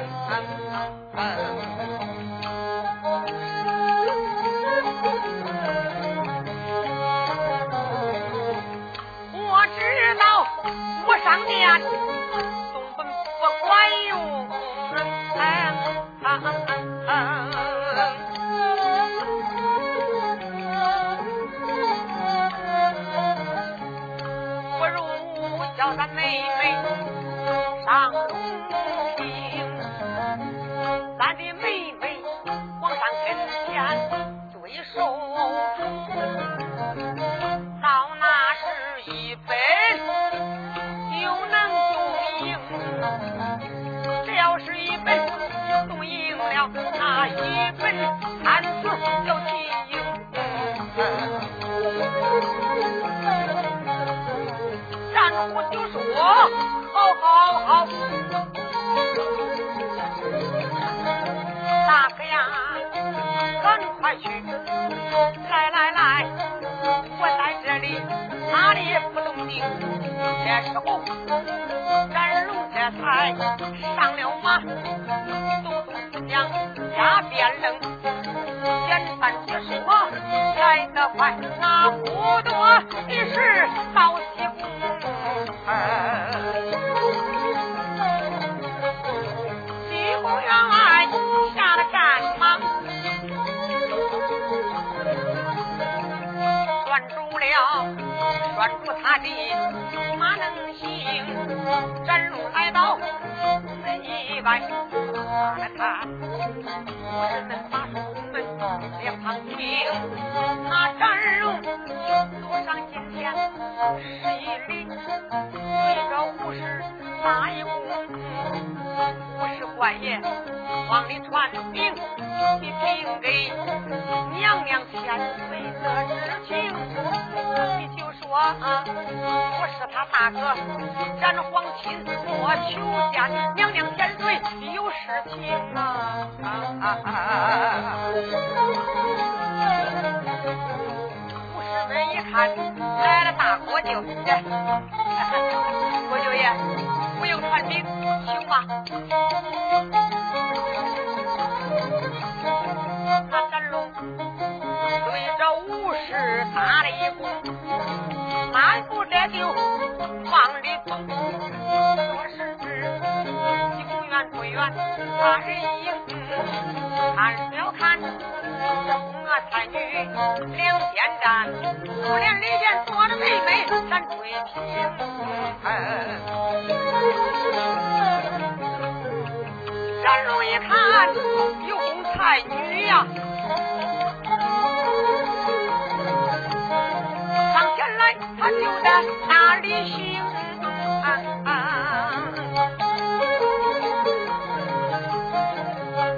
Ham, ham, ham, ham. 马，咚咚四将加鞭楞，简单解释我来得快，那不多的是到西宫。西宫员外下了战马，拴住了，拴住他的马能行。展路来到门以外，看了看，武士们把守门两旁听，那展龙走上近前，十一里。对着武士打一躬，武士官爷往里传禀，你禀给娘娘千岁的知情。说我是他大哥，咱皇亲，我求见娘娘千岁，有事情啊。武士们一看来了大国舅。国舅爷，不用传禀，请吧。慢步这就往里走。说时迟，西宫院不远，大人影，看了看这宫娥才女两边站，不连里边坐着妹妹咱翠萍。展龙一看有红才女呀，上来他就在那里行，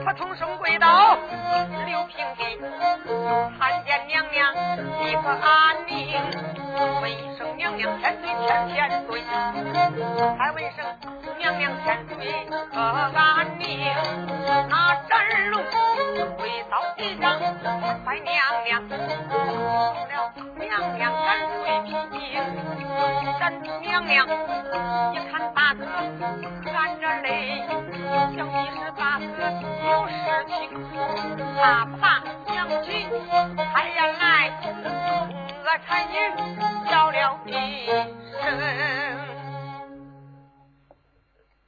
他同生跪倒刘平地，参见娘娘一个安宁，问一声娘娘千岁千千岁，还问一声。娘娘千岁可安娘娘一看大哥含着泪，想必是大哥有事情，他怕娘亲太原来，我才女叫了一声。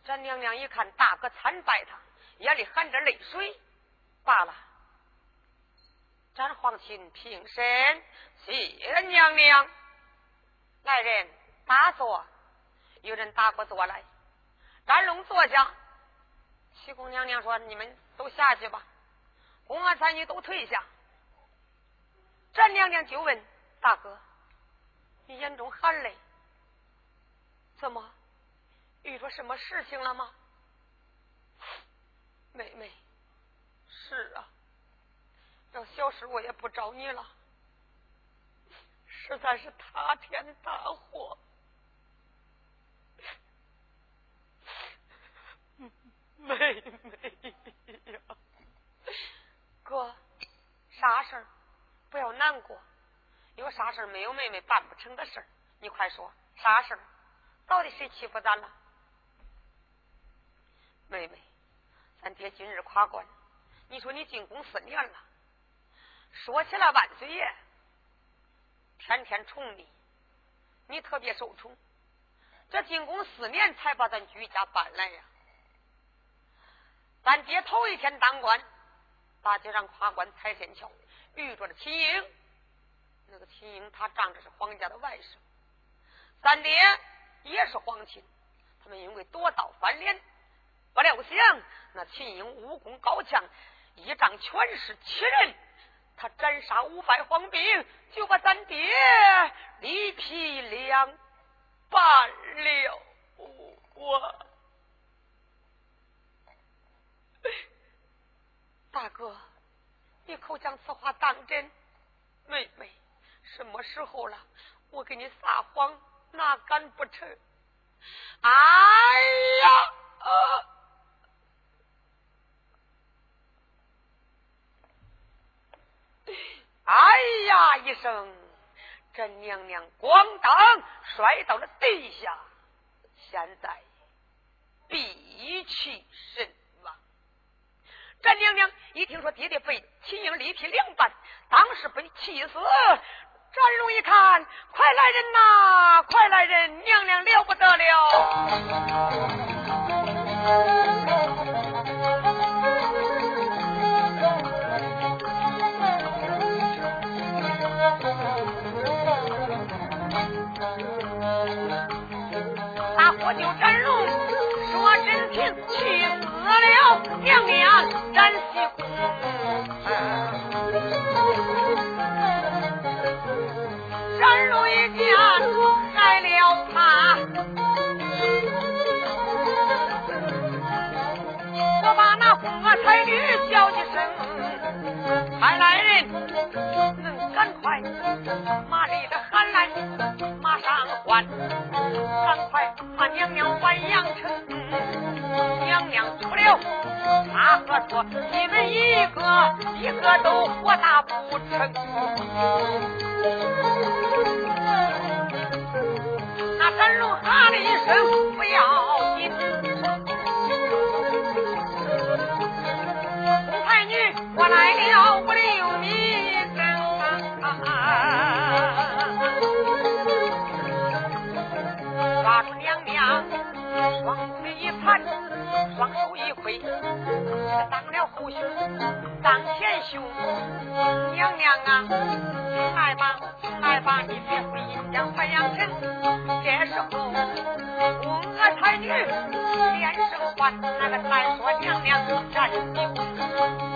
咱娘娘一看大哥参拜他，眼里含着泪水，罢了。咱皇亲平身，谢娘娘。来人，打坐。有人打过坐来。展龙坐下。七公娘娘说：“你们都下去吧。公安三女都退下。娘娘就问大哥：“你眼中含泪，怎么遇着什么事情了吗？”妹妹，是啊，要小事我也不找你了，实在是塌天大祸。妹妹呀，哥，啥事儿？不要难过，有啥事儿没有妹妹办不成的事儿？你快说，啥事儿？到底谁欺负咱了？妹妹，咱爹今日夸关，你说你进宫四年了，说起来万岁爷天天宠你，你特别受宠，这进宫四年才把咱居家搬来呀。咱爹头一天当官，大街上跨关踩天桥，遇着了秦英。那个秦英他仗着是皇家的外甥，咱爹也是皇亲，他们因为夺道翻脸，不料想那秦英武功高强，一仗全是七人，他斩杀五百皇兵，就把咱爹一劈两半了。我。大哥，你可将此话当真？妹妹，什么时候了？我给你撒谎，哪敢不成？哎呀！哎呀！一声，这娘娘咣当摔到了地下，现在闭气神。咱娘娘一听说爹爹被秦英力劈两半，当时被气死。展荣一看，快来人呐，快来人！娘娘了不得了。大伙就展龙说真情，气死了娘娘。马里的喊来，马上。换，赶快把娘娘还阳城，娘娘出了。他和说，你们一个一个都活大不成。那神龙喊了一声，不要双腿一盘，双手一挥。当了虎兄，当前胸，娘娘啊，请来吧，请来吧，你别回阴间还阳城。这时候，我娥才女连声唤，那个再说娘娘站起。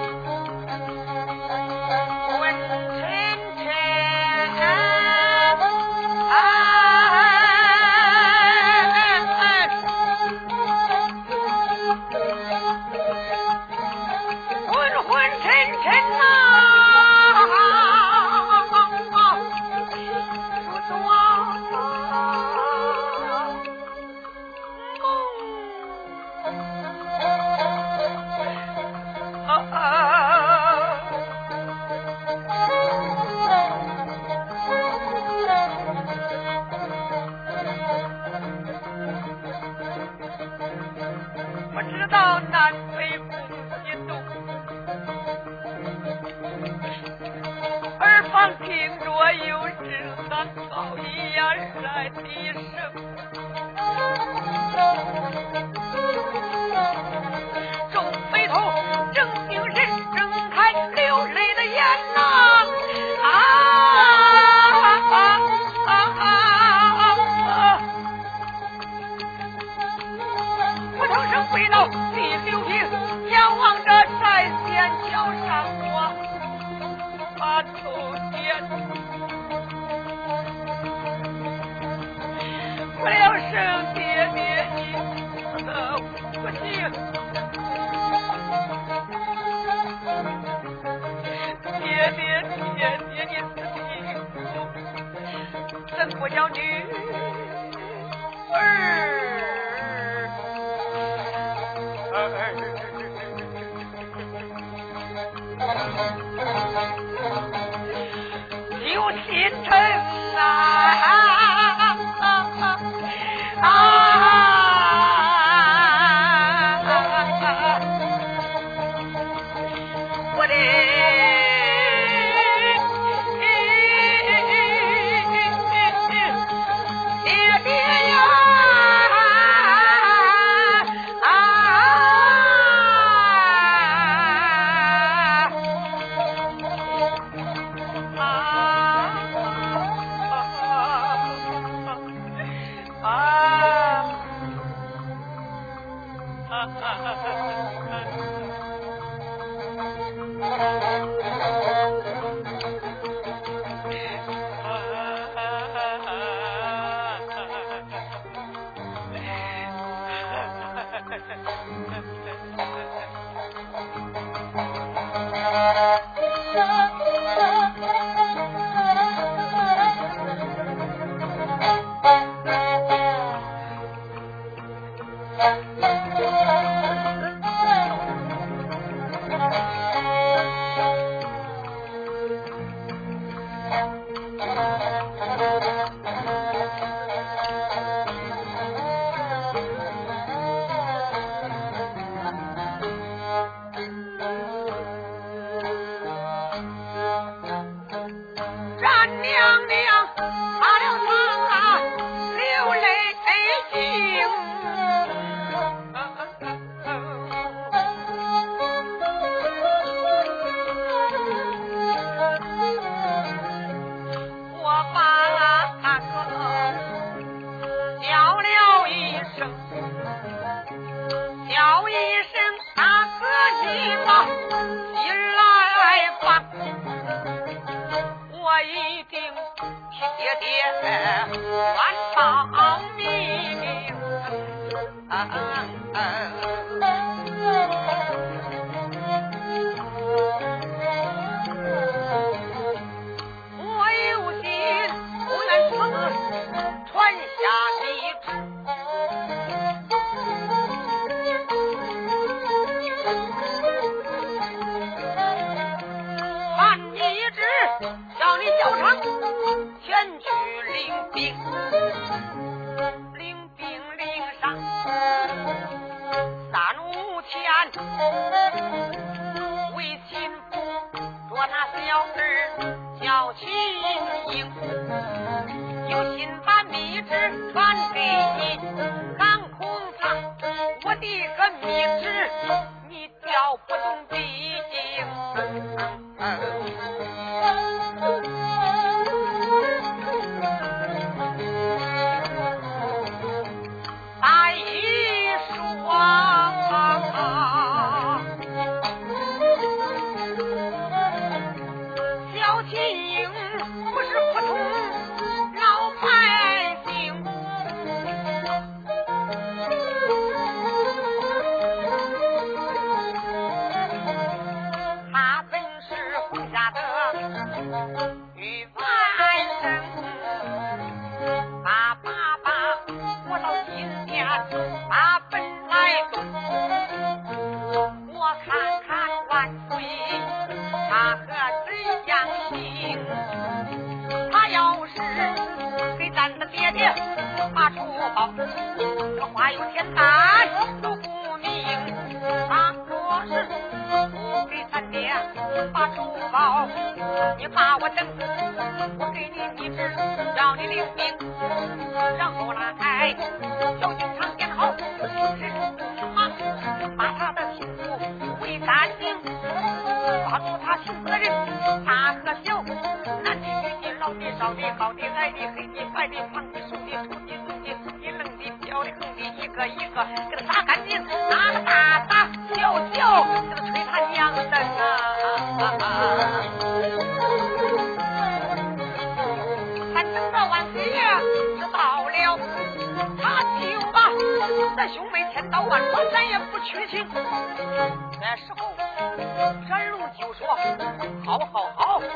好好好，妹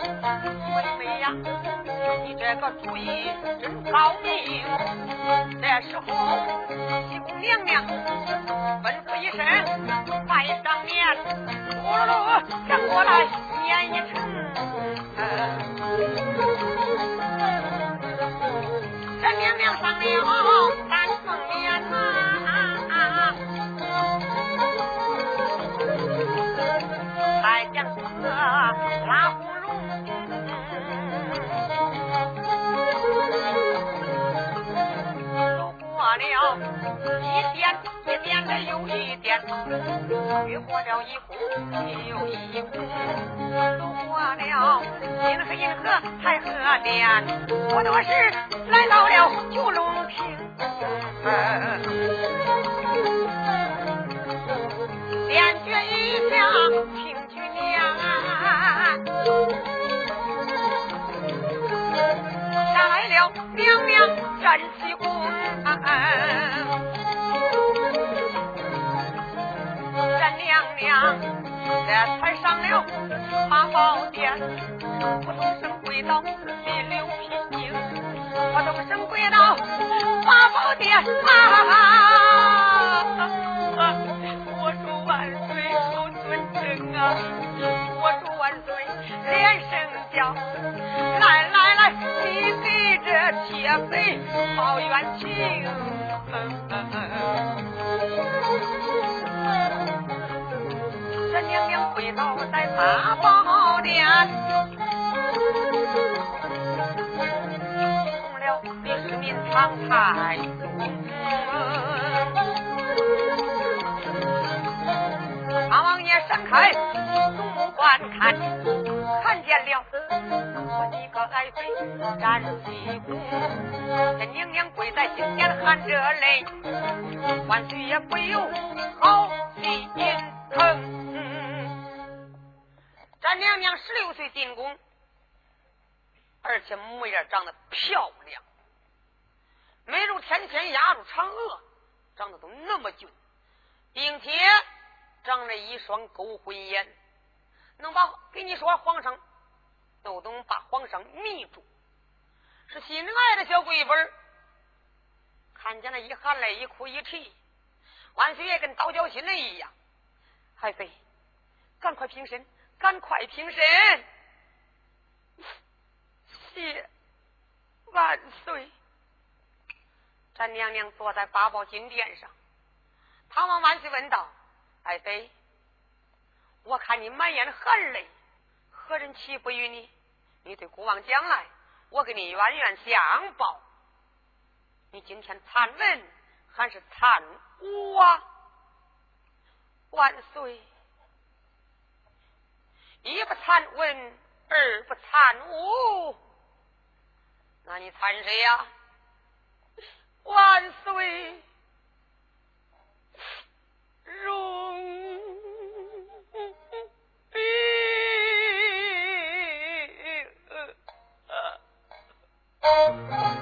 妹呀，你这个主意真高明。”这时候，西宫娘娘吩咐一声：“快上面，呼噜噜，赶过来撵一程。”有一点，兑过了一壶又一壶，渡过了银河银河太和殿，不多时来到了九龙亭。宝殿，扑通声跪倒第六品经，扑通声跪倒八宝殿啊！我祝万岁好尊称啊！我祝万岁连声叫，来来来，你给这铁匪报冤情。这娘娘跪倒在八宝殿，送了李世民长台大王爷闪开目观看，看见了我一个爱妃站西宫，这娘娘跪在金殿含着泪，万岁也不由好心疼。咱娘娘十六岁进宫，而且模样长得漂亮，美如天仙，压如嫦娥，长得都那么俊，并且长了一双勾魂眼，能把给你说皇上都能把皇上迷住，是心爱的小贵妃看见了一含泪，一哭一啼，万岁爷跟倒脚心了一样，爱妃，赶快平身。赶快平身！谢万岁！咱娘娘坐在八宝金殿上，唐王万岁问道：“爱妃，我看你满眼含泪，何人岂不与你？你对国王将来，我给你冤冤相报。你今天参文还是参武啊？万岁！”一不参文，二不参武，那你参谁呀？万岁，容禀。万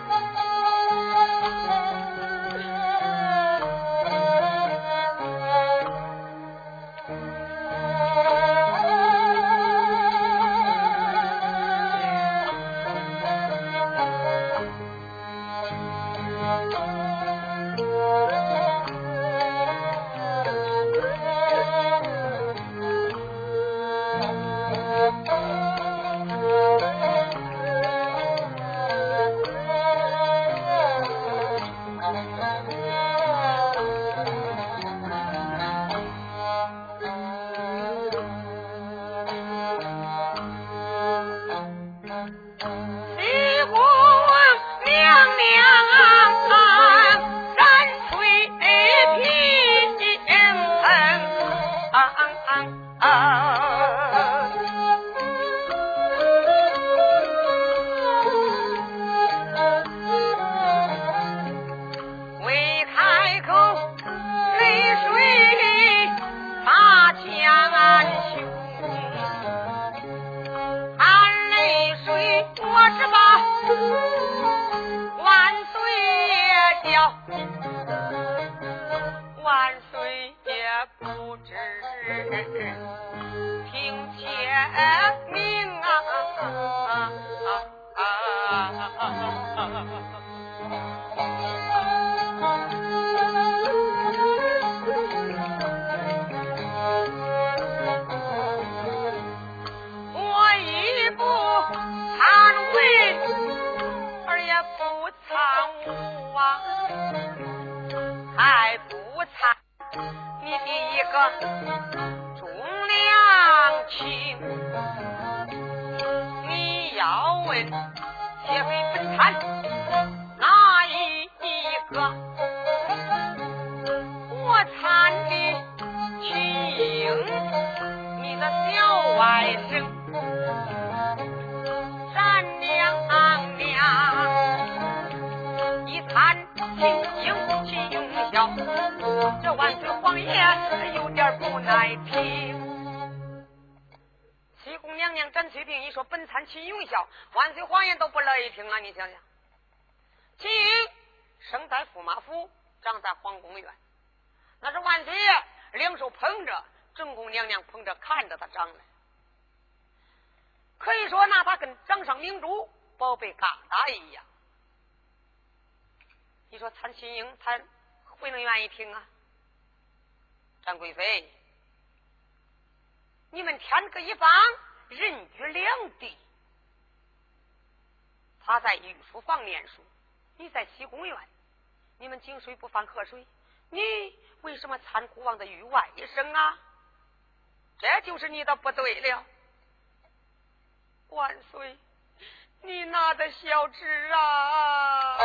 秦永孝，万岁皇爷都不乐意听了！你想想，秦英生在驸马府，长在皇宫院，那是万岁爷两手捧着，正宫娘娘捧着看着他长的，可以说拿他跟掌上明珠、宝贝疙瘩一样。你说参秦英，他会能愿意听啊？张贵妃，你们天各一方，人居两地。他在御书房念书，你在西宫院，你们井水不犯河水，你为什么参孤王的御外一生啊？这就是你的不对了。万岁，你拿的小侄啊！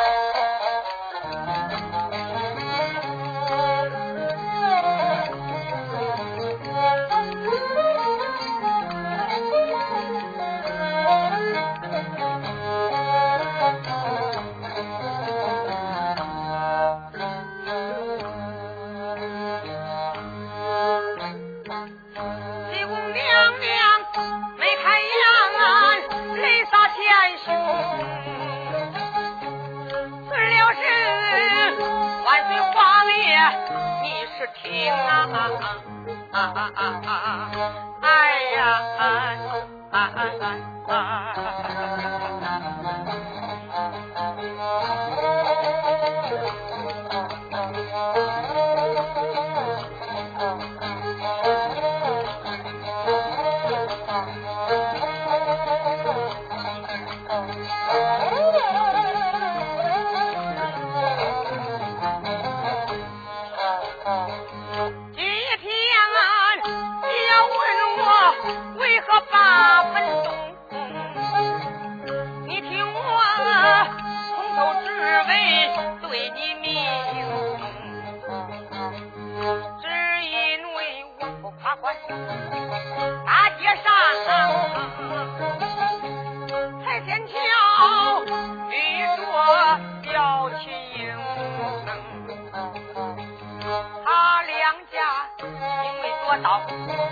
是听啊啊啊啊！哎呀！啊啊啊！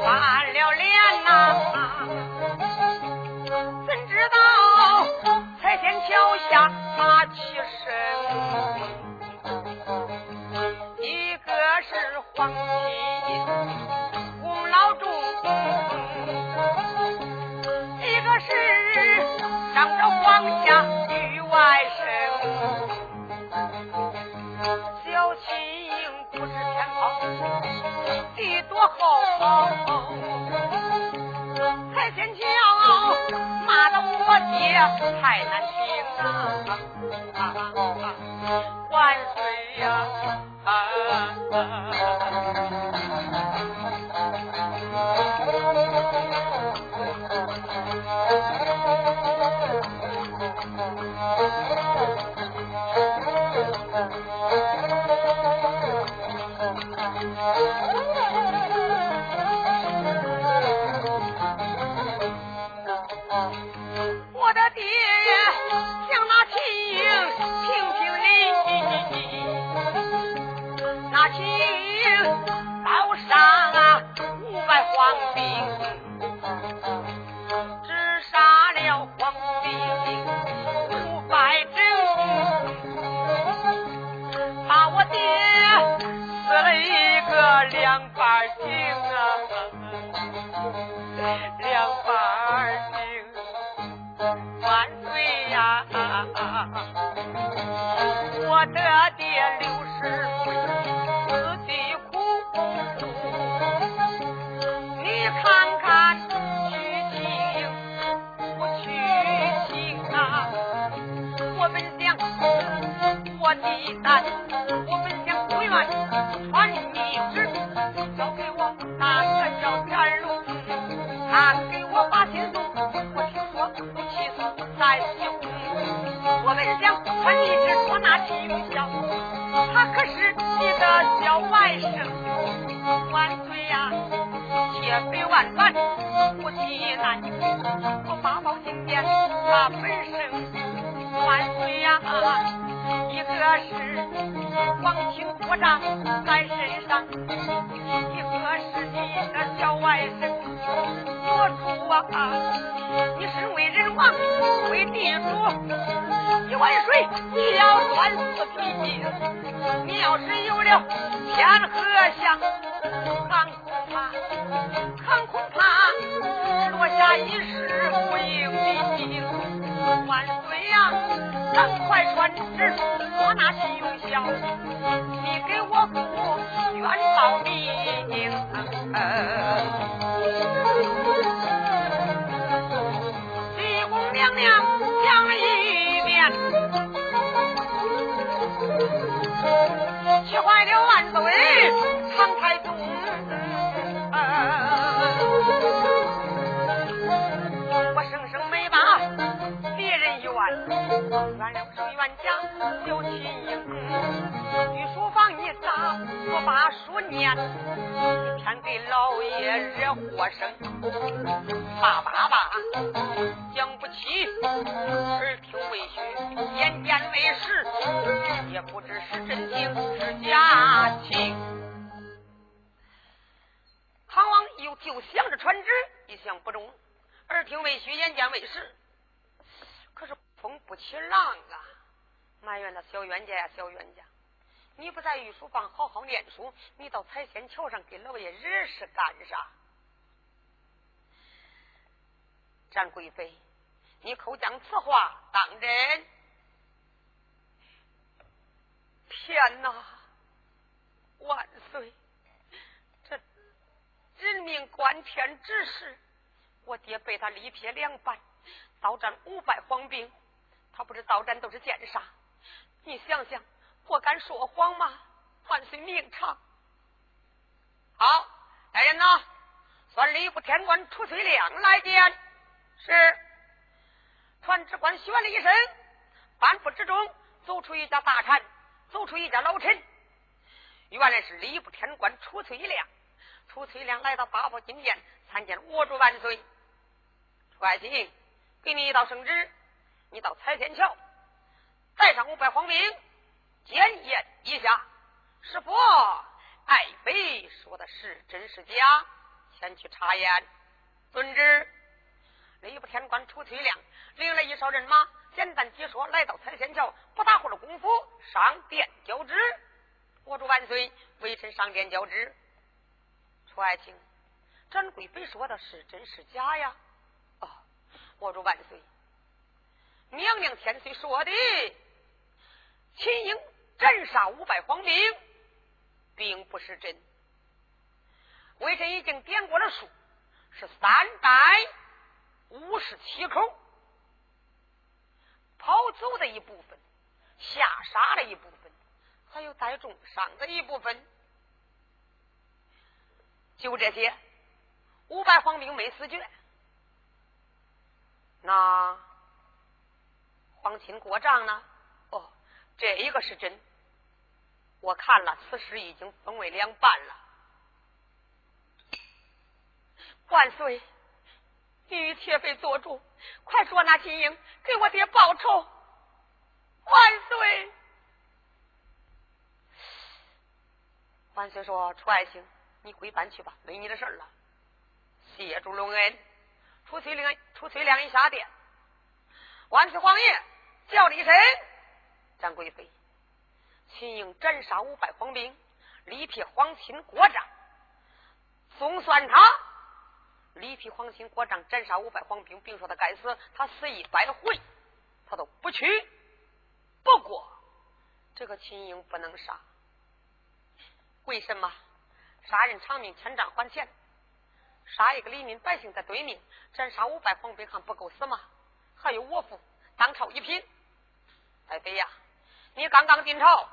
翻了脸呐、怎知道？彩天桥下马起身？一个是黄金。五老重，一个是仗着皇家女外甥。小秦英不知天高地多厚。太难听啊！的小外甥。万岁呀，且非万万不提难，我八宝金殿他本生。万岁呀，一个这是皇亲国丈在身上，一个是你的小外甥。我主啊，你身为人王，为地主，一碗水你要端四匹，你要是有了天和相，俺恐怕，俺恐怕落下一世不应的万岁，赶快传旨，我那心用孝，你给我父冤报名。娘娘讲了一遍，气坏了万岁冤了是冤家刘秦英。御书房一打，我把书念，一天给老爷惹祸生，骂爸爸讲不。起，耳听为虚，眼见为实，也不知是真情是假情。唐王又就想着传旨，一想不中，耳听为虚，眼见为实，不起浪啊！埋怨那小冤家呀，小冤家，你不在御书房好好念书，你到彩仙桥上给老爷惹事干啥？詹贵妃。你口讲此话当真？天哪！万岁！这人命关天之事，我爹被他力撇两半，刀斩五百黄兵，他不知刀斩都是奸杀。你想想，我敢说谎吗？万岁明察。好，来人呐！算礼部天官楚翠亮来见。是。传旨官宣了一声，半步之中，走出一家大臣，走出一家老臣。原来是礼部天官楚翠亮。楚翠亮来到八宝金殿参见我主万岁。楚爱卿，给你一道圣旨，你到彩天桥带上五百黄兵，检验一下，是否爱妃说的是真是假，前去查验。遵旨。礼部天官楚翠亮领了一哨人马，简单解说，来到彩天桥，不大会儿的功夫，上殿交旨。我主万岁，微臣上殿交旨。楚爱卿，展贵妃说的是真是假呀？哦，我主万岁，娘娘千岁说的，秦英斩杀五百皇兵，并不是真。微臣已经点过了数，是三百。五十七口跑走的一部分，下杀的一部分，还有带重伤的一部分，就这些，五百黄兵没死绝。那皇亲国丈呢？哦，这一个是真。我看了，此事已经分为两半了。万岁。你与铁妃做主，快捉拿金英给我爹报仇！万岁！万岁说：“楚爱卿，你归班去吧，没你的事了。”谢主隆恩。楚翠亮，楚翠亮一下殿，万岁皇爷叫了一声：“张贵妃，秦英斩杀五百皇兵，力劈皇亲国丈，总算他。”李皮黄心国丈斩杀五百黄兵，并说他该死，他死一百回，他都不屈。不过这个秦英不能杀，为什么？杀人偿命，欠账还钱。杀一个黎民百姓在对面，斩杀五百黄兵还不够死吗？还有我父当朝一品，爱妃呀，你刚刚进朝，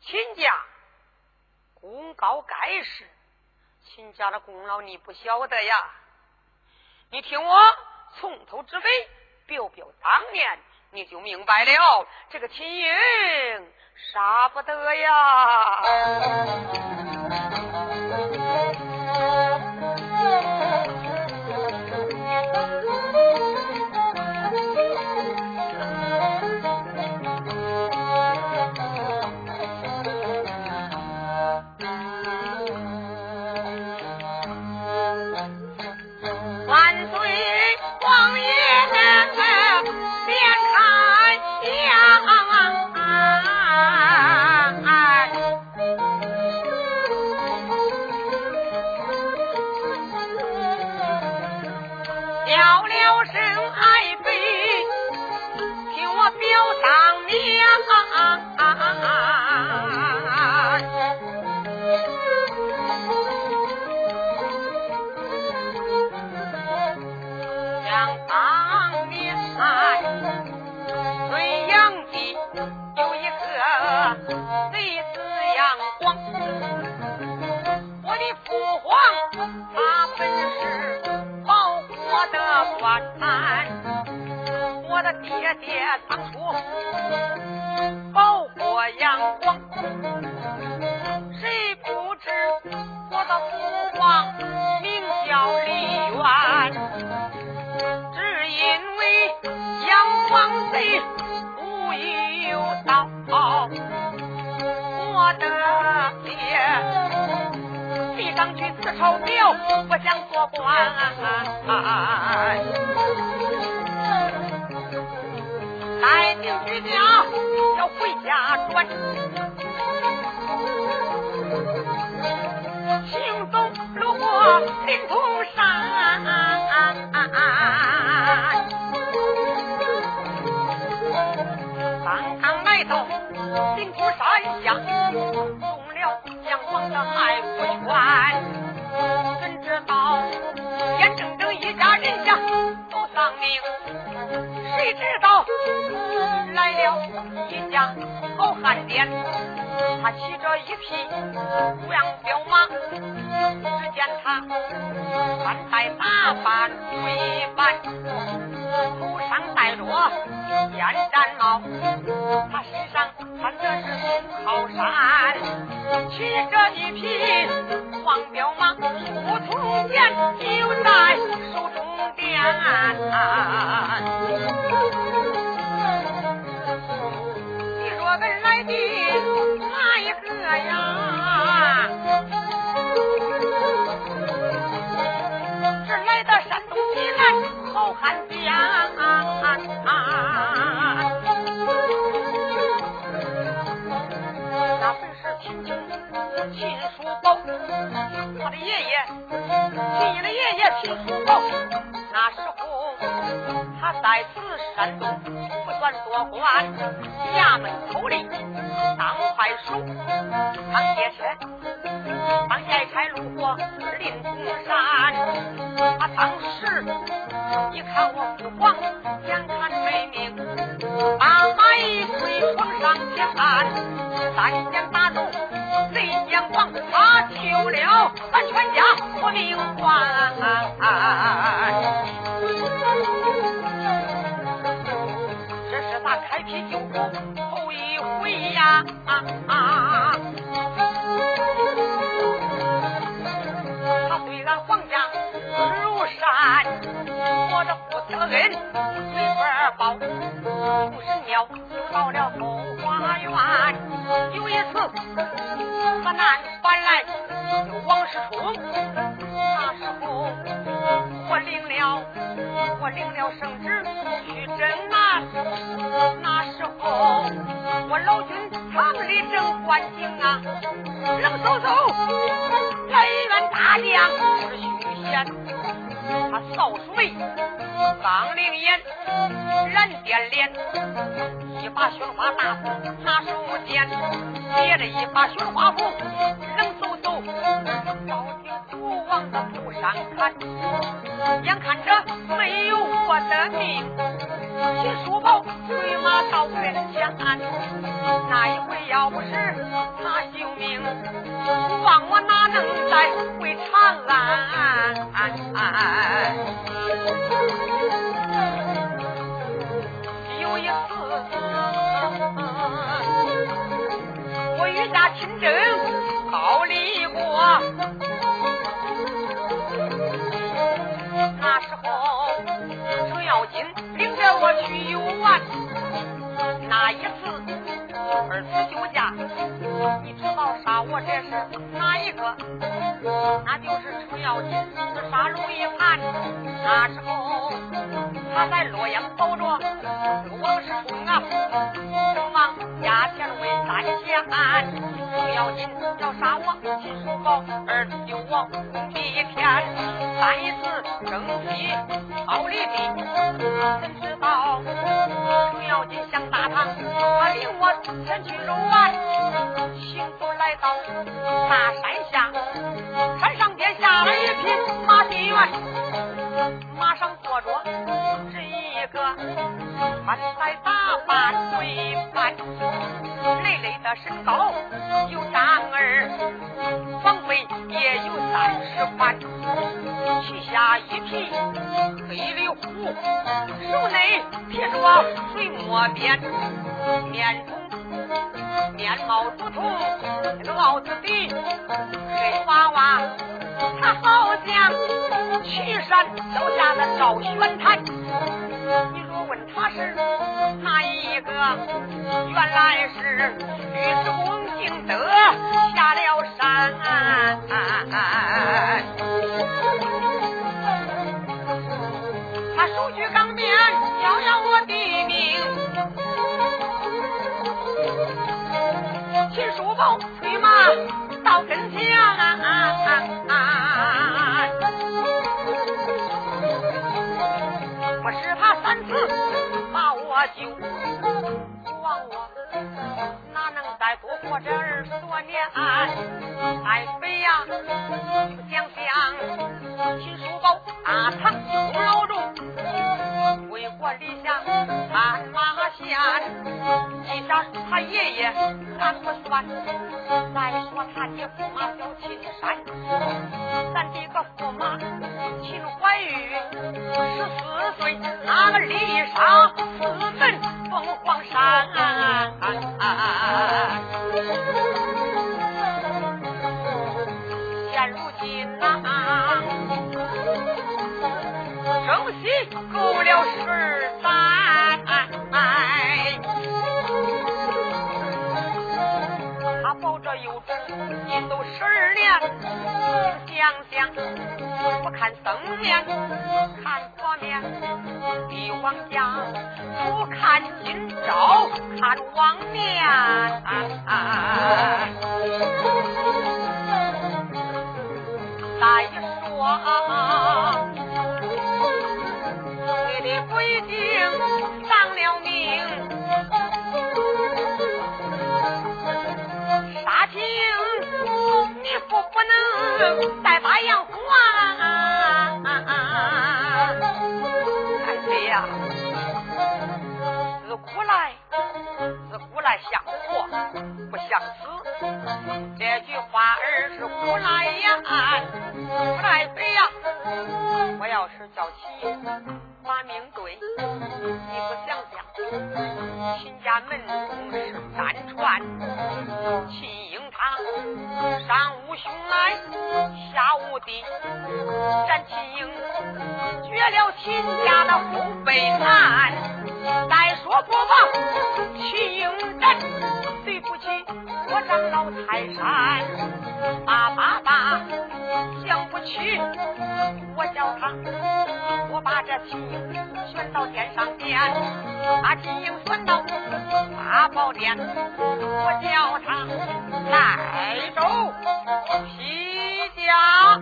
秦家功高盖世。秦家的功劳你不晓得呀！你听我从头至尾表表当年你就明白了，这个秦英杀不得呀。回家转。行走路过灵通山，刚刚来到灵通山下，动了将王的爱不权，怎知道眼睁睁一家人家都丧命，谁知道？为了一家好汉店他骑着一匹黄骠马只见他穿戴打扮不一般头上戴着尖毡帽他身上穿的是厚衫骑着一匹黄骠马不从前就在手中掂呀。是来到山东济南，好汉家、啊啊，那本是秦青秦叔宝，他的爷爷秦的爷爷秦叔宝，那时候。在此山中，不算多官，衙门口里当快书，唐铁车，唐县差路过林公山，他当时一看我父皇，眼看没命，把马一推闯上铁山，三年打斗贼将王，他救了俺全家，我命还。五十秒就到了后花园。有一次，河南翻来有王世充，那时候我领了我领了圣旨去征南，那时候我老君堂里正欢景啊，冷飕飕，人员大将。我是许仙。他扫水，刚令眼，燃点脸，一把雪花大斧拿手点，接着一把雪花斧，冷飕飕，我往那布上看眼看着没有我的命秦叔宝回马到阵前那一回要不是他救命不放我哪能再回长安有一次我御驾亲征高丽国黑娃娃，他好像岐山脚下的赵玄台。你若问他是哪一个，原来是尉迟恭敬德下了山，他手举钢鞭，要要我的命。秦叔宝催马到跟前，我使他三次把我救，望我哪能再多活这二十多年？太妃呀，想想秦叔宝大唐功劳重，为国立下鞍马。下他爷爷俺不算，再说他的驸马叫秦山，咱的个驸马秦怀玉十四岁，那个李上四门凤凰山，正喜够了十三。你都十二年，想想，不看僧面，看佛面，帝王家不看今朝，看往年。再说，的鬼精丧了命。杀青，你说不能再把杨还，太妃呀，自古来，自古来相活不相死，这句话儿是古来言。太妃呀，我要是叫起把命对，你不想想，秦家门中是单传，秦英他。上无兄来，下无弟，战秦英，绝了秦家的后辈难。再说不妨秦营战，对不起我长老泰山。爸爸爸，想不起我叫他，我把这秦营选到天上边，把秦营选到八宝殿，我叫他带走。西家，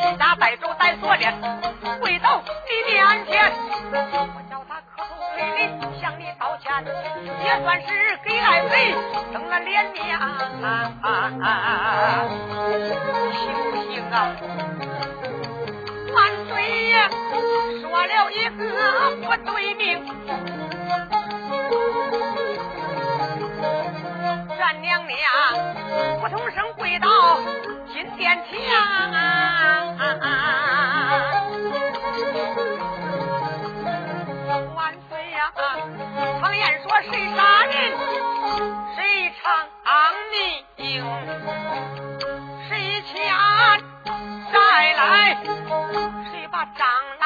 西家带走带锁链，跪到你面前，我叫他磕头赔礼，向你道歉，也算是给爱妃争了脸面，行不行啊？万岁爷说了一个不对命，咱娘娘。不同声跪到金殿前，谁言说，谁杀人谁偿命，谁欠债来谁把账来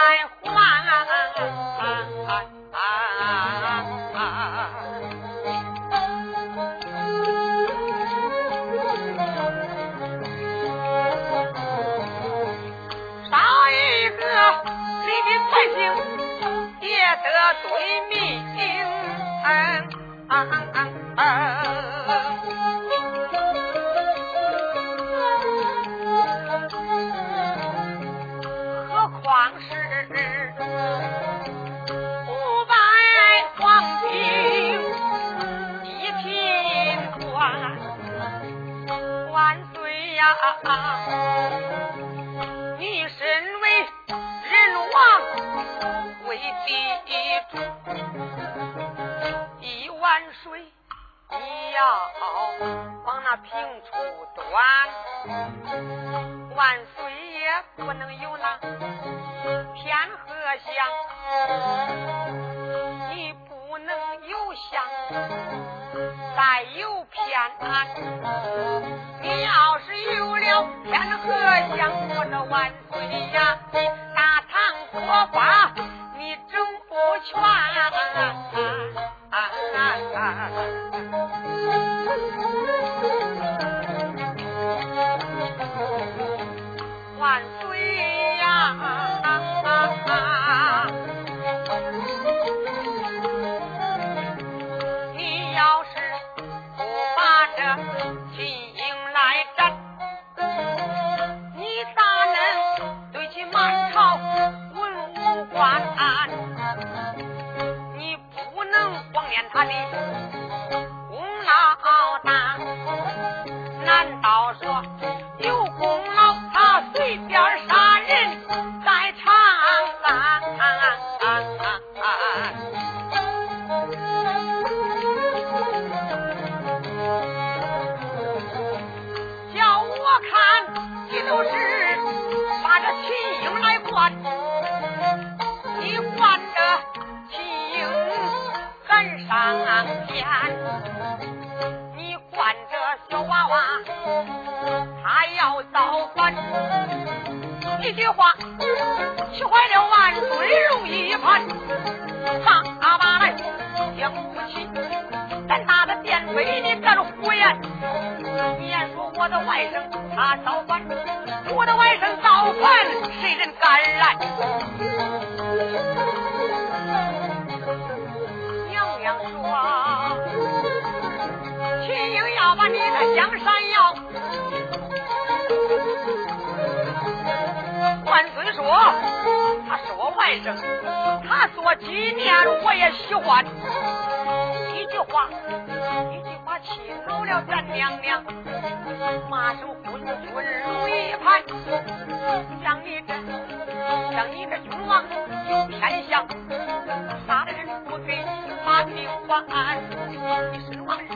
你身王身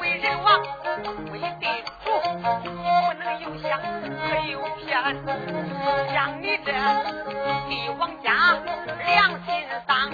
为人王，为地主，不能有想可有偏。像你这帝王家良心丧，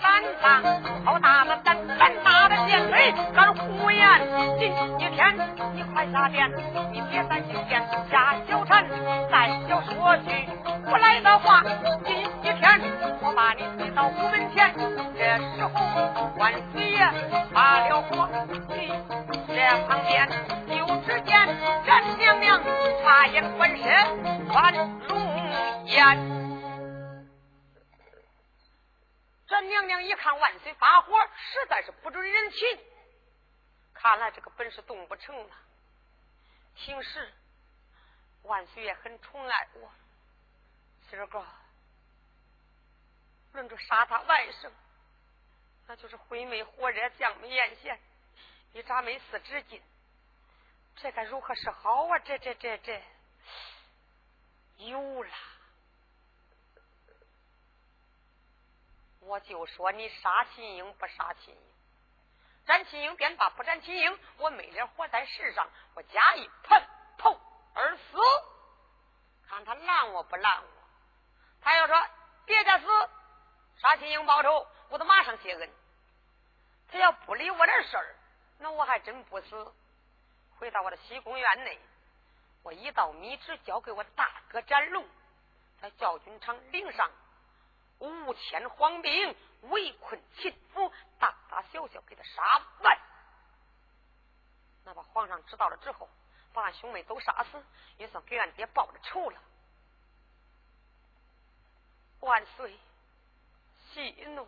胆大胆大，好大的胆，胆大的奸贼敢胡言。今一天你快下殿，你别担心殿下小臣，再要说句不来的话，今一天我把你推到午门前。这时候万岁爷咱娘娘一看万岁发火，实在是不准人情。看来这个本是动不成了。平时万岁也很宠爱我，今儿个论着杀他外甥，那就是灰眉火热，将眉眼线，一眨眉似纸巾。这该如何是好啊？这这这这。有了，我就说你杀秦英不杀秦英，斩秦英便罢，不斩秦英，我没脸活在世上，我加一喷头而死，看他拦我不拦我。他要说别家死，杀秦英报仇，我都马上谢恩。他要不理我的事儿，那我还真不死。回到我的西宫院内。我一道密旨交给我大哥展龙，在教军场岭上五千黄兵围困秦府，大大小小给他杀完。那把皇上知道了之后，把俺兄妹都杀死，也算给俺爹报了仇了。万岁，息怒！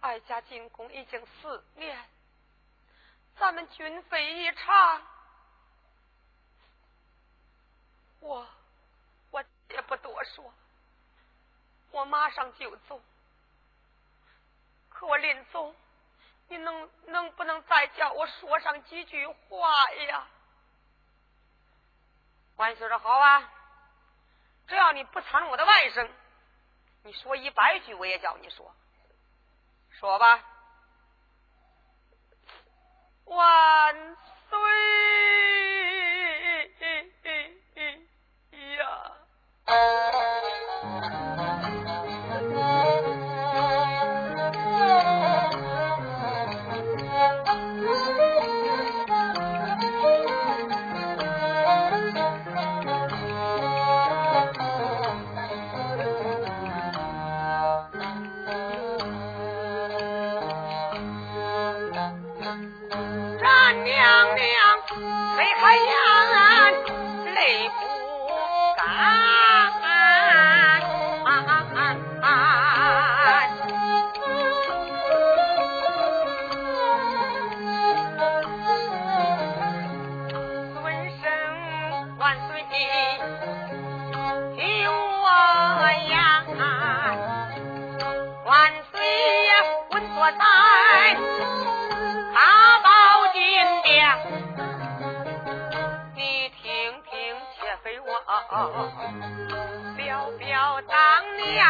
哀家进宫已经四年。咱们军费一场，我也不多说，我马上就走。可我临走，你能能不能再叫我说上几句话呀？万岁说好啊，只要你不参我的外甥，你说一百句我也叫你说，说吧。万岁！呀下表表当娘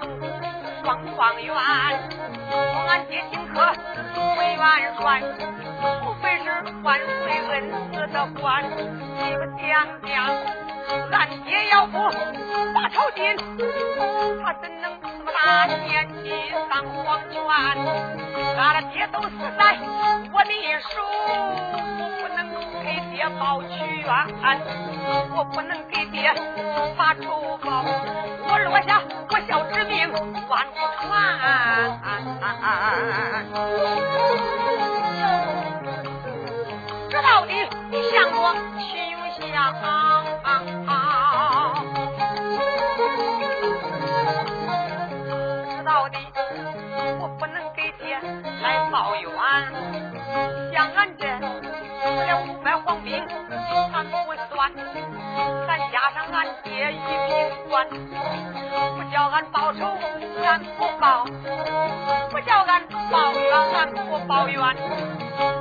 你不怕龙双状元，俺爹请客为元帅，不费事万岁恩赐的官。你们讲讲，俺爹要不把朝金，他怎能这么大年纪上皇权？俺的爹都死在我的手，我不能给爹报屈冤，我不能给爹发仇报，我落下不孝之命，万古传。这到底向我求下。咱加上俺爹一品官，不叫俺报仇，俺不报；不叫俺报怨，俺不报怨。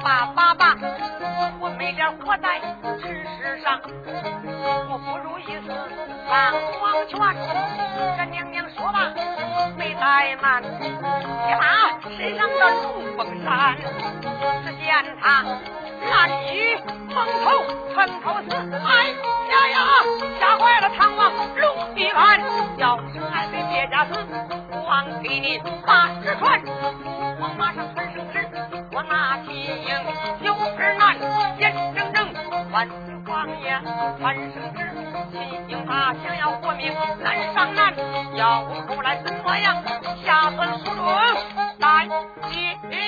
爸爸爸，我没脸活在这世上，我不如意思当黄泉。这娘娘说吧，怠慢，一把身上的龙凤衫，只见他蓝衣蒙头城头死，哎呀呀，吓坏了唐王龙帝安，要俺的别家死，王给你把纸传，我马上传圣旨，我拿起营有儿难，眼睁睁万岁王爷翻身之，秦兴他想要活命难上难，要不后来怎么样下分不准，来接连。